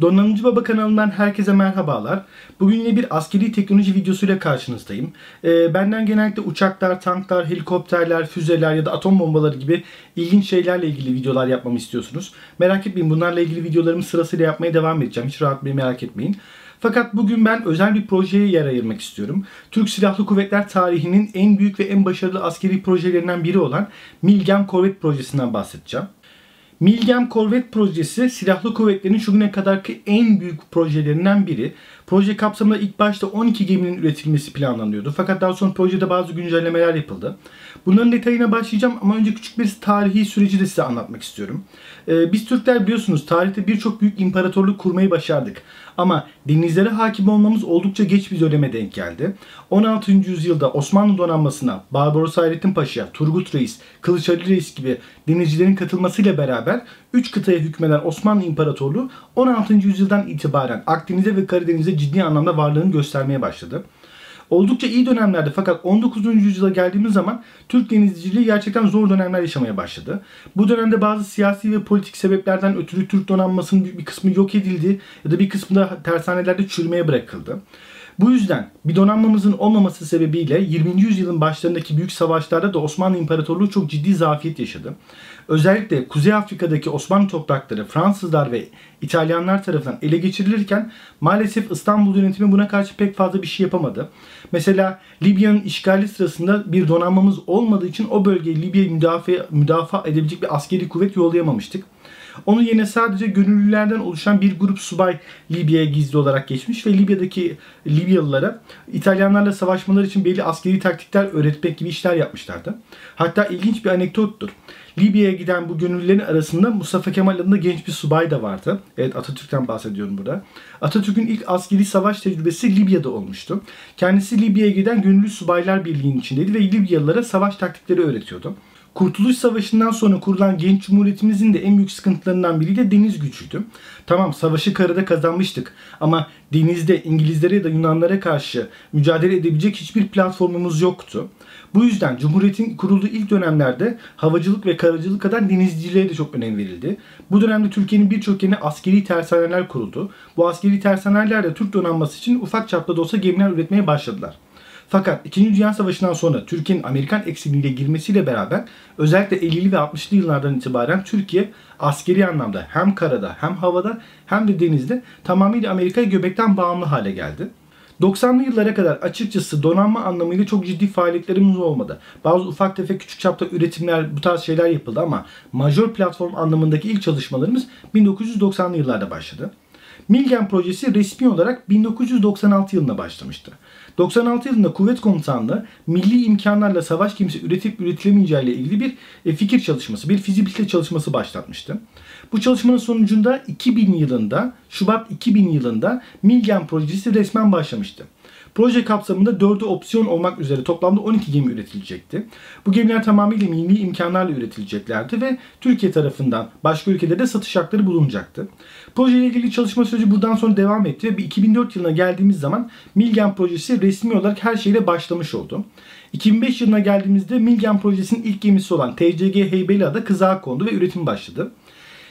Donanımcı Baba kanalından herkese merhabalar. Bugün yine bir askeri teknoloji videosuyla karşınızdayım. Ee, benden genellikle uçaklar, tanklar, helikopterler, füzeler ya da atom bombaları gibi ilginç şeylerle ilgili videolar yapmamı istiyorsunuz. Merak etmeyin bunlarla ilgili videolarımı sırasıyla yapmaya devam edeceğim. Hiç rahat bir merak etmeyin. Fakat bugün ben özel bir projeye yer ayırmak istiyorum. Türk Silahlı Kuvvetler tarihinin en büyük ve en başarılı askeri projelerinden biri olan Milgem Korvet projesinden bahsedeceğim. Milgem Korvet projesi silahlı kuvvetlerin şu güne kadarki en büyük projelerinden biri. Proje kapsamında ilk başta 12 geminin üretilmesi planlanıyordu. Fakat daha sonra projede bazı güncellemeler yapıldı. Bunların detayına başlayacağım ama önce küçük bir tarihi süreci de size anlatmak istiyorum. Ee, biz Türkler biliyorsunuz tarihte birçok büyük imparatorluk kurmayı başardık. Ama denizlere hakim olmamız oldukça geç bir döneme denk geldi. 16. yüzyılda Osmanlı donanmasına Barbaros Hayrettin Paşa, Turgut Reis, Kılıç Ali Reis gibi denizcilerin katılmasıyla beraber 3 kıtaya hükmeden Osmanlı İmparatorluğu 16. yüzyıldan itibaren Akdeniz'e ve Karadeniz'e ciddi anlamda varlığını göstermeye başladı. Oldukça iyi dönemlerde fakat 19. yüzyıla geldiğimiz zaman Türk denizciliği gerçekten zor dönemler yaşamaya başladı. Bu dönemde bazı siyasi ve politik sebeplerden ötürü Türk donanmasının bir kısmı yok edildi ya da bir kısmı da tersanelerde çürümeye bırakıldı. Bu yüzden bir donanmamızın olmaması sebebiyle 20. yüzyılın başlarındaki büyük savaşlarda da Osmanlı İmparatorluğu çok ciddi zafiyet yaşadı. Özellikle Kuzey Afrika'daki Osmanlı toprakları Fransızlar ve İtalyanlar tarafından ele geçirilirken maalesef İstanbul yönetimi buna karşı pek fazla bir şey yapamadı. Mesela Libya'nın işgali sırasında bir donanmamız olmadığı için o bölgeyi Libya'yı müdafaa, müdafaa edebilecek bir askeri kuvvet yollayamamıştık. Onun yerine sadece gönüllülerden oluşan bir grup subay Libya'ya gizli olarak geçmiş ve Libya'daki Libyalılara İtalyanlarla savaşmaları için belli askeri taktikler öğretmek gibi işler yapmışlardı. Hatta ilginç bir anekdottur. Libya'ya giden bu gönüllülerin arasında Mustafa Kemal adında genç bir subay da vardı. Evet Atatürk'ten bahsediyorum burada. Atatürk'ün ilk askeri savaş tecrübesi Libya'da olmuştu. Kendisi Libya'ya giden Gönüllü Subaylar Birliği'nin içindeydi ve Libyalılara savaş taktikleri öğretiyordu. Kurtuluş Savaşı'ndan sonra kurulan genç cumhuriyetimizin de en büyük sıkıntılarından biri de deniz gücüydü. Tamam savaşı karada kazanmıştık ama denizde İngilizlere ya da Yunanlara karşı mücadele edebilecek hiçbir platformumuz yoktu. Bu yüzden Cumhuriyet'in kurulduğu ilk dönemlerde havacılık ve karacılık kadar denizciliğe de çok önem verildi. Bu dönemde Türkiye'nin birçok yerine askeri tersaneler kuruldu. Bu askeri tersaneler de Türk donanması için ufak çapta da olsa gemiler üretmeye başladılar. Fakat 2. Dünya Savaşı'ndan sonra Türkiye'nin Amerikan eksiliyle girmesiyle beraber özellikle 50'li ve 60'lı yıllardan itibaren Türkiye askeri anlamda hem karada hem havada hem de denizde tamamıyla Amerika'ya göbekten bağımlı hale geldi. 90'lı yıllara kadar açıkçası donanma anlamıyla çok ciddi faaliyetlerimiz olmadı. Bazı ufak tefek küçük çapta üretimler bu tarz şeyler yapıldı ama majör platform anlamındaki ilk çalışmalarımız 1990'lı yıllarda başladı. Milgen projesi resmi olarak 1996 yılında başlamıştı. 96 yılında Kuvvet Komutanlığı milli imkanlarla savaş gemisi üretip üretilemeyeceği ile ilgili bir e, fikir çalışması, bir fizibilite çalışması başlatmıştı. Bu çalışmanın sonucunda 2000 yılında, Şubat 2000 yılında Milgen projesi resmen başlamıştı. Proje kapsamında 4'ü opsiyon olmak üzere toplamda 12 gemi üretilecekti. Bu gemiler tamamıyla milli imkanlarla üretileceklerdi ve Türkiye tarafından başka ülkelerde satış hakları bulunacaktı. Projeyle ilgili çalışma süreci buradan sonra devam etti ve 2004 yılına geldiğimiz zaman Milgen projesi resmi olarak her şeyle başlamış oldu. 2005 yılına geldiğimizde Milgen projesinin ilk gemisi olan TCG Heybeliada kızağa kondu ve üretim başladı.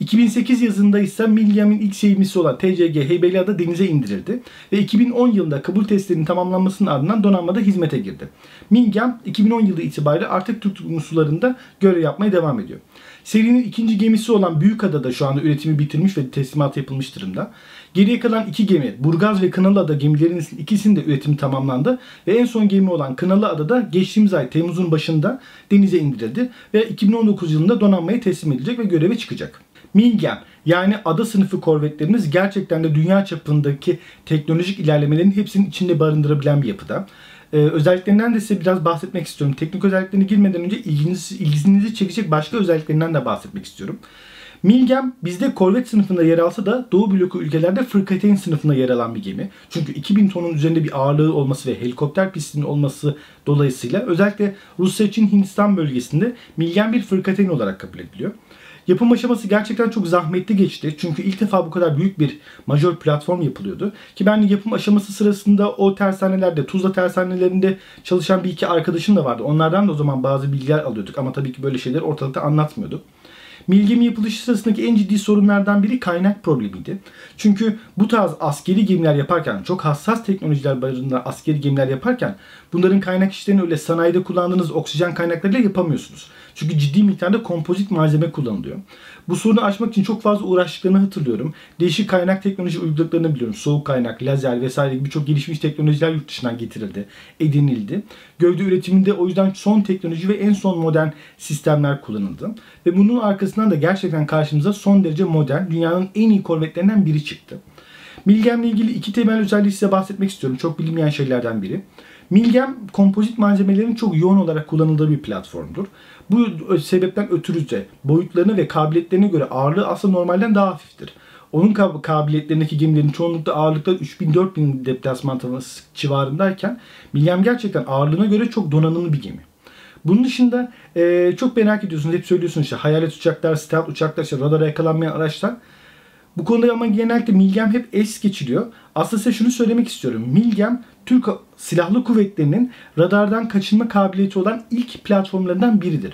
2008 yazında ise Milgram'ın ilk sevimlisi olan TCG Heybeliada denize indirildi ve 2010 yılında kabul testlerinin tamamlanmasının ardından donanmada hizmete girdi. Milgam 2010 yılı itibariyle artık Türk sularında görev yapmaya devam ediyor. Serinin ikinci gemisi olan Büyükada'da şu anda üretimi bitirmiş ve teslimat yapılmış durumda. Geriye kalan iki gemi Burgaz ve Kınalıada gemilerinin ikisinin de üretimi tamamlandı ve en son gemi olan Kınalıada'da geçtiğimiz ay Temmuz'un başında denize indirildi ve 2019 yılında donanmaya teslim edilecek ve göreve çıkacak. Milgem yani ada sınıfı korvetlerimiz gerçekten de dünya çapındaki teknolojik ilerlemelerin hepsinin içinde barındırabilen bir yapıda. Ee, özelliklerinden de size biraz bahsetmek istiyorum. Teknik özelliklerine girmeden önce ilginizi, ilginizi çekecek başka özelliklerinden de bahsetmek istiyorum. Milgem bizde korvet sınıfında yer alsa da Doğu bloku ülkelerde fırkateyn sınıfında yer alan bir gemi. Çünkü 2000 tonun üzerinde bir ağırlığı olması ve helikopter pistinin olması dolayısıyla özellikle Rusya için Hindistan bölgesinde Milgem bir fırkateyn olarak kabul ediliyor. Yapım aşaması gerçekten çok zahmetli geçti. Çünkü ilk defa bu kadar büyük bir majör platform yapılıyordu. Ki ben yapım aşaması sırasında o tersanelerde, Tuzla tersanelerinde çalışan bir iki arkadaşım da vardı. Onlardan da o zaman bazı bilgiler alıyorduk. Ama tabii ki böyle şeyleri ortalıkta anlatmıyorduk. Milgem yapılışı sırasındaki en ciddi sorunlardan biri kaynak problemiydi. Çünkü bu tarz askeri gemiler yaparken, çok hassas teknolojiler barındıran askeri gemiler yaparken bunların kaynak işlerini öyle sanayide kullandığınız oksijen kaynaklarıyla yapamıyorsunuz. Çünkü ciddi miktarda kompozit malzeme kullanılıyor. Bu sorunu aşmak için çok fazla uğraştıklarını hatırlıyorum. Değişik kaynak teknoloji uyguladıklarını biliyorum. Soğuk kaynak, lazer vesaire gibi birçok gelişmiş teknolojiler yurt dışından getirildi, edinildi. Gövde üretiminde o yüzden son teknoloji ve en son modern sistemler kullanıldı. Ve bunun arkasından da gerçekten karşımıza son derece modern, dünyanın en iyi korvetlerinden biri çıktı. Milgem'le ilgili iki temel özelliği size bahsetmek istiyorum. Çok bilinmeyen şeylerden biri. Milgem kompozit malzemelerin çok yoğun olarak kullanıldığı bir platformdur. Bu sebepten ötürü de boyutlarına ve kabiliyetlerine göre ağırlığı aslında normalden daha hafiftir. Onun kabiliyetlerindeki gemilerin çoğunlukla ağırlıkta 3000-4000 deplasman civarındayken Milgem gerçekten ağırlığına göre çok donanımlı bir gemi. Bunun dışında e, çok merak ediyorsunuz. Hep söylüyorsunuz işte hayalet uçaklar, stealth uçaklar, işte radara yakalanmayan araçlar. Bu konuda ama genellikle Milgem hep es geçiliyor. Aslında size şunu söylemek istiyorum. Milgem Türk Silahlı Kuvvetleri'nin radardan kaçınma kabiliyeti olan ilk platformlarından biridir.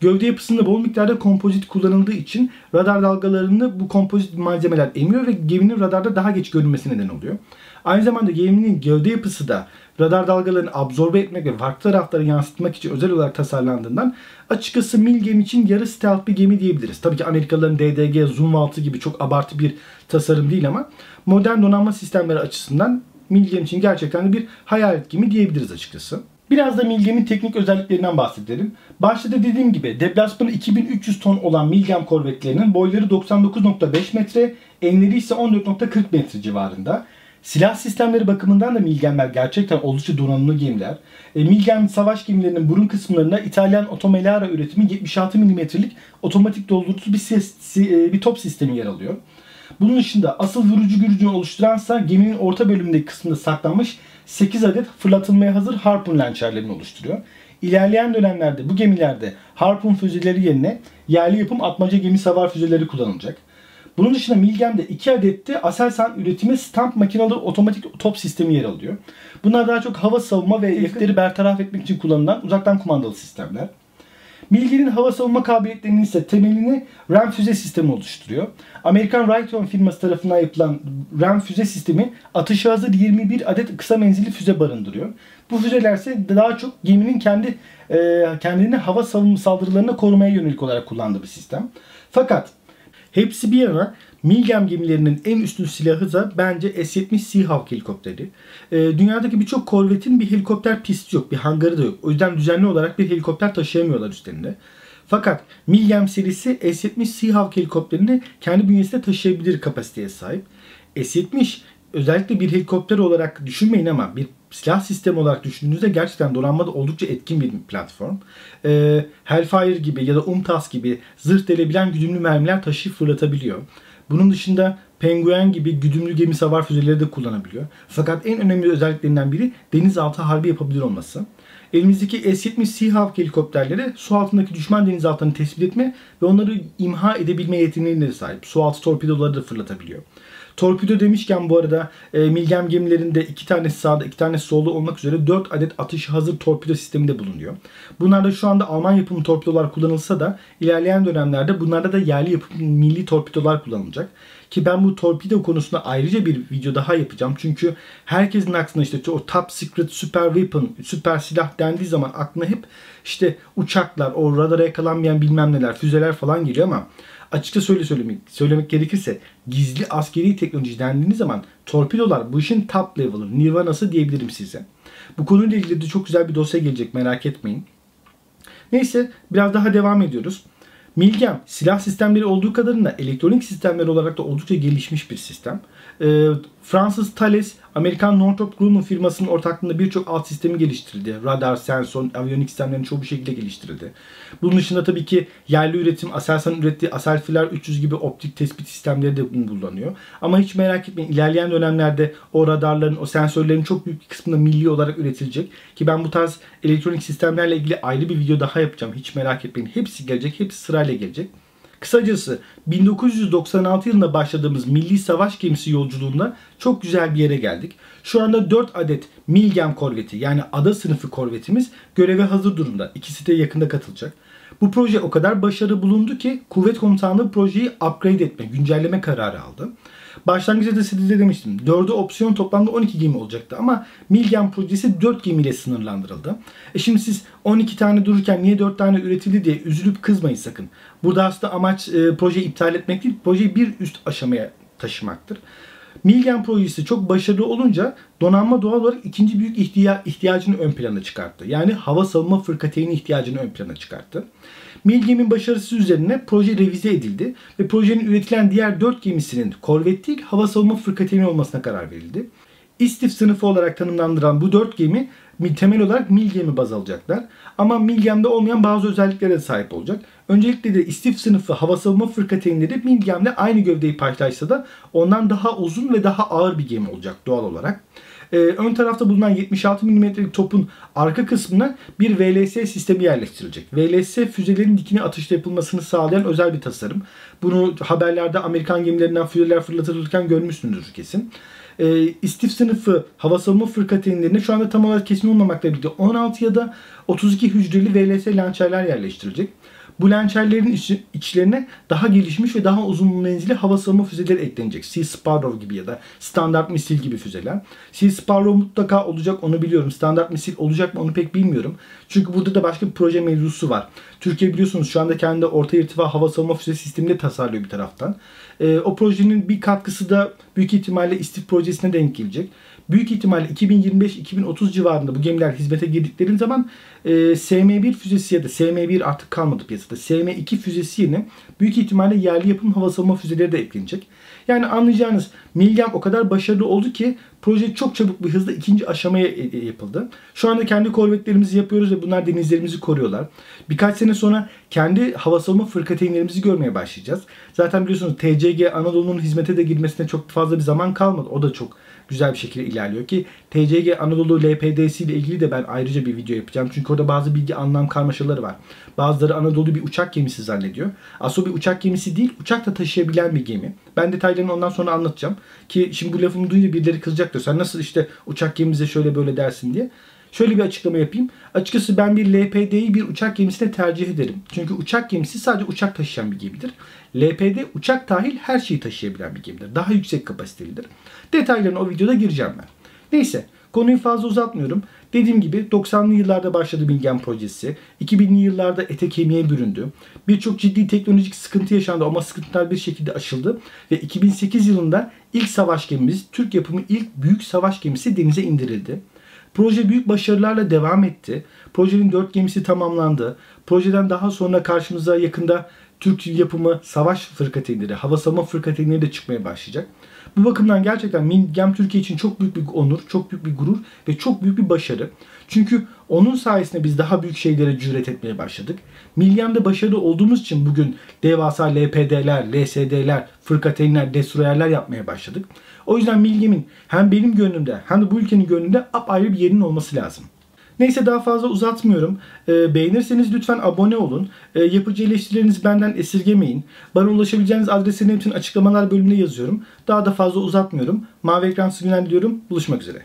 Gövde yapısında bol miktarda kompozit kullanıldığı için radar dalgalarını bu kompozit malzemeler emiyor ve geminin radarda daha geç görünmesi neden oluyor. Aynı zamanda geminin gövde yapısı da radar dalgalarını absorbe etmek ve farklı taraflara yansıtmak için özel olarak tasarlandığından açıkçası mil gemi için yarı stealth bir gemi diyebiliriz. Tabii ki Amerikalıların DDG, Zoom 6 gibi çok abartı bir tasarım değil ama modern donanma sistemleri açısından Milgem için gerçekten de bir hayalet gemi diyebiliriz açıkçası. Biraz da Milgem'in teknik özelliklerinden bahsedelim. Başta da dediğim gibi deplasmanı 2300 ton olan Milgem korvetlerinin boyları 99.5 metre, enleri ise 14.40 metre civarında. Silah sistemleri bakımından da Milgemler gerçekten oldukça donanımlı gemiler. E, Milgem savaş gemilerinin burun kısımlarında İtalyan Otomelara üretimi 76 mm'lik otomatik doldurucu bir, ses, e, bir top sistemi yer alıyor. Bunun dışında asıl vurucu gücünü oluşturansa geminin orta bölümündeki kısmında saklanmış 8 adet fırlatılmaya hazır harpun lançerlerini oluşturuyor. İlerleyen dönemlerde bu gemilerde harpun füzeleri yerine yerli yapım atmaca gemi savar füzeleri kullanılacak. Bunun dışında Milgem'de 2 adette Aselsan üretimi stamp makinalı otomatik top sistemi yer alıyor. Bunlar daha çok hava savunma ve hedefleri bertaraf etmek için kullanılan uzaktan kumandalı sistemler. Milgen'in hava savunma kabiliyetlerinin ise temelini RAM füze sistemi oluşturuyor. Amerikan Raytheon firması tarafından yapılan RAM füze sistemi atışa hazır 21 adet kısa menzilli füze barındırıyor. Bu füzeler ise daha çok geminin kendi e, kendini hava savunma saldırılarına korumaya yönelik olarak kullandığı bir sistem. Fakat hepsi bir yana Milgem gemilerinin en üstün silahı da bence S-70 Seahawk helikopteri. E, dünyadaki birçok korvetin bir helikopter pisti yok, bir hangarı da yok. O yüzden düzenli olarak bir helikopter taşıyamıyorlar üstlerinde. Fakat Milgem serisi S-70 Seahawk helikopterini kendi bünyesinde taşıyabilir kapasiteye sahip. S-70 özellikle bir helikopter olarak düşünmeyin ama bir silah sistemi olarak düşündüğünüzde gerçekten donanmada oldukça etkin bir platform. Ee, Hellfire gibi ya da UMTAS gibi zırh delebilen güdümlü mermiler taşıyıp fırlatabiliyor. Bunun dışında Penguen gibi güdümlü gemi savar füzeleri de kullanabiliyor. Fakat en önemli özelliklerinden biri denizaltı harbi yapabilir olması. Elimizdeki S-70 Seahawk helikopterleri su altındaki düşman denizaltılarını tespit etme ve onları imha edebilme yeteneğine sahip. Su altı torpidoları da fırlatabiliyor. Torpido demişken bu arada e, Milgem gemilerinde iki tanesi sağda iki tanesi solda olmak üzere 4 adet atış hazır torpido sistemi de bulunuyor. Bunlarda şu anda Alman yapımı torpidolar kullanılsa da ilerleyen dönemlerde bunlarda da yerli yapım milli torpidolar kullanılacak. Ki ben bu torpido konusunda ayrıca bir video daha yapacağım. Çünkü herkesin aklına işte o top secret super weapon, süper silah dendiği zaman aklına hep işte uçaklar, o radara yakalanmayan bilmem neler, füzeler falan geliyor ama açıkça söyle söylemek, söylemek gerekirse gizli askeri teknoloji dendiğiniz zaman torpidolar bu işin top level'ı, nirvanası diyebilirim size. Bu konuyla ilgili de çok güzel bir dosya gelecek merak etmeyin. Neyse biraz daha devam ediyoruz. Milgem silah sistemleri olduğu kadarıyla elektronik sistemler olarak da oldukça gelişmiş bir sistem. Ee, Fransız Thales, Amerikan Northrop Grumman firmasının ortaklığında birçok alt sistemi geliştirildi. Radar, sensör, aviyonik sistemlerin çoğu bir şekilde geliştirildi. Bunun dışında tabii ki yerli üretim, Aselsan'ın ürettiği Aselfiler 300 gibi optik tespit sistemleri de kullanıyor. Ama hiç merak etmeyin ilerleyen dönemlerde o radarların, o sensörlerin çok büyük bir kısmında milli olarak üretilecek. Ki ben bu tarz elektronik sistemlerle ilgili ayrı bir video daha yapacağım. Hiç merak etmeyin. Hepsi gelecek, hepsi sırayla gelecek. Kısacası 1996 yılında başladığımız milli savaş gemisi yolculuğunda çok güzel bir yere geldik. Şu anda 4 adet Milgem korveti yani ada sınıfı korvetimiz göreve hazır durumda. İkisi de yakında katılacak. Bu proje o kadar başarılı bulundu ki kuvvet komutanlığı projeyi upgrade etme, güncelleme kararı aldı. Başlangıçta da size de demiştim. 4'ü opsiyon toplamda 12 gemi olacaktı ama Milgem projesi 4 gemiyle sınırlandırıldı. E şimdi siz 12 tane dururken niye 4 tane üretildi diye üzülüp kızmayın sakın. Burada aslında amaç e, projeyi iptal etmek değil, projeyi bir üst aşamaya taşımaktır. Milgen projesi çok başarılı olunca donanma doğal olarak ikinci büyük ihtiya ihtiyacını ön plana çıkarttı. Yani hava savunma fırkateyni ihtiyacını ön plana çıkarttı. Milgem'in başarısı üzerine proje revize edildi ve projenin üretilen diğer dört gemisinin korvet değil hava savunma fırkateyni olmasına karar verildi. İstif sınıfı olarak tanımlandıran bu dört gemi temel olarak Milgem'i baz alacaklar. Ama Milgem'de olmayan bazı özelliklere de sahip olacak. Öncelikle de istif sınıfı hava savunma fırkateynleri Milgem'le aynı gövdeyi paylaşsa da ondan daha uzun ve daha ağır bir gemi olacak doğal olarak. Ee, ön tarafta bulunan 76 mm'lik topun arka kısmına bir VLS sistemi yerleştirilecek. VLS füzelerin dikine atışta yapılmasını sağlayan özel bir tasarım. Bunu haberlerde Amerikan gemilerinden füzeler fırlatılırken görmüşsündür kesin e, istif sınıfı hava savunma fırkateynlerine şu anda tam olarak kesin olmamakla birlikte 16 ya da 32 hücreli VLS lançerler yerleştirilecek. Bu lançerlerin iç, içlerine daha gelişmiş ve daha uzun menzili hava savunma füzeleri eklenecek. Sea Sparrow gibi ya da standart misil gibi füzeler. Sea Sparrow mutlaka olacak onu biliyorum. Standart misil olacak mı onu pek bilmiyorum. Çünkü burada da başka bir proje mevzusu var. Türkiye biliyorsunuz şu anda kendi orta irtifa hava savunma füze sistemini tasarlıyor bir taraftan. E, o projenin bir katkısı da büyük ihtimalle istif projesine denk gelecek. Büyük ihtimalle 2025-2030 civarında bu gemiler hizmete girdikleri zaman e, SM-1 füzesi ya da SM-1 artık kalmadı piyasada. SM-2 füzesi yerine büyük ihtimalle yerli yapım hava savunma füzeleri de eklenecek. Yani anlayacağınız Milgem o kadar başarılı oldu ki proje çok çabuk bir hızla ikinci aşamaya e, e, yapıldı. Şu anda kendi korvetlerimizi yapıyoruz ve bunlar denizlerimizi koruyorlar. Birkaç sene sonra kendi hava savunma fırkateynlerimizi görmeye başlayacağız. Zaten biliyorsunuz TCG Anadolu'nun hizmete de girmesine çok fazla bir zaman kalmadı. O da çok güzel bir şekilde ilerliyor ki TCG Anadolu LPD'si ile ilgili de ben ayrıca bir video yapacağım. Çünkü orada bazı bilgi anlam karmaşaları var. Bazıları Anadolu bir uçak gemisi zannediyor. Aslında bir uçak gemisi değil, uçak da taşıyabilen bir gemi. Ben detaylarını ondan sonra anlatacağım. Ki şimdi bu lafımı duyunca birileri kızacaktır. Sen nasıl işte uçak gemimize şöyle böyle dersin diye. Şöyle bir açıklama yapayım. Açıkçası ben bir LPD'yi bir uçak gemisine tercih ederim. Çünkü uçak gemisi sadece uçak taşıyan bir gemidir. LPD uçak dahil her şeyi taşıyabilen bir gemidir. Daha yüksek kapasitelidir. Detaylarına o videoda gireceğim ben. Neyse konuyu fazla uzatmıyorum. Dediğim gibi 90'lı yıllarda başladı Bilgen projesi. 2000'li yıllarda ete kemiğe büründü. Birçok ciddi teknolojik sıkıntı yaşandı ama sıkıntılar bir şekilde aşıldı. Ve 2008 yılında ilk savaş gemimiz, Türk yapımı ilk büyük savaş gemisi denize indirildi. Proje büyük başarılarla devam etti. Projenin dört gemisi tamamlandı. Projeden daha sonra karşımıza yakında Türk yapımı savaş fırkateynleri, hava savunma fırkateynleri de çıkmaya başlayacak. Bu bakımdan gerçekten Mingem Türkiye için çok büyük bir onur, çok büyük bir gurur ve çok büyük bir başarı. Çünkü onun sayesinde biz daha büyük şeylere cüret etmeye başladık. Milgem'de başarılı olduğumuz için bugün devasa LPD'ler, LSD'ler, fırkateynler, destroyerler yapmaya başladık. O yüzden Milgem'in hem benim gönlümde hem de bu ülkenin gönlünde apayrı bir yerinin olması lazım. Neyse daha fazla uzatmıyorum. E, beğenirseniz lütfen abone olun. E, yapıcı eleştirilerinizi benden esirgemeyin. Bana ulaşabileceğiniz adreslerin hepsini açıklamalar bölümüne yazıyorum. Daha da fazla uzatmıyorum. Mavi ekran sinyal diyorum. Buluşmak üzere.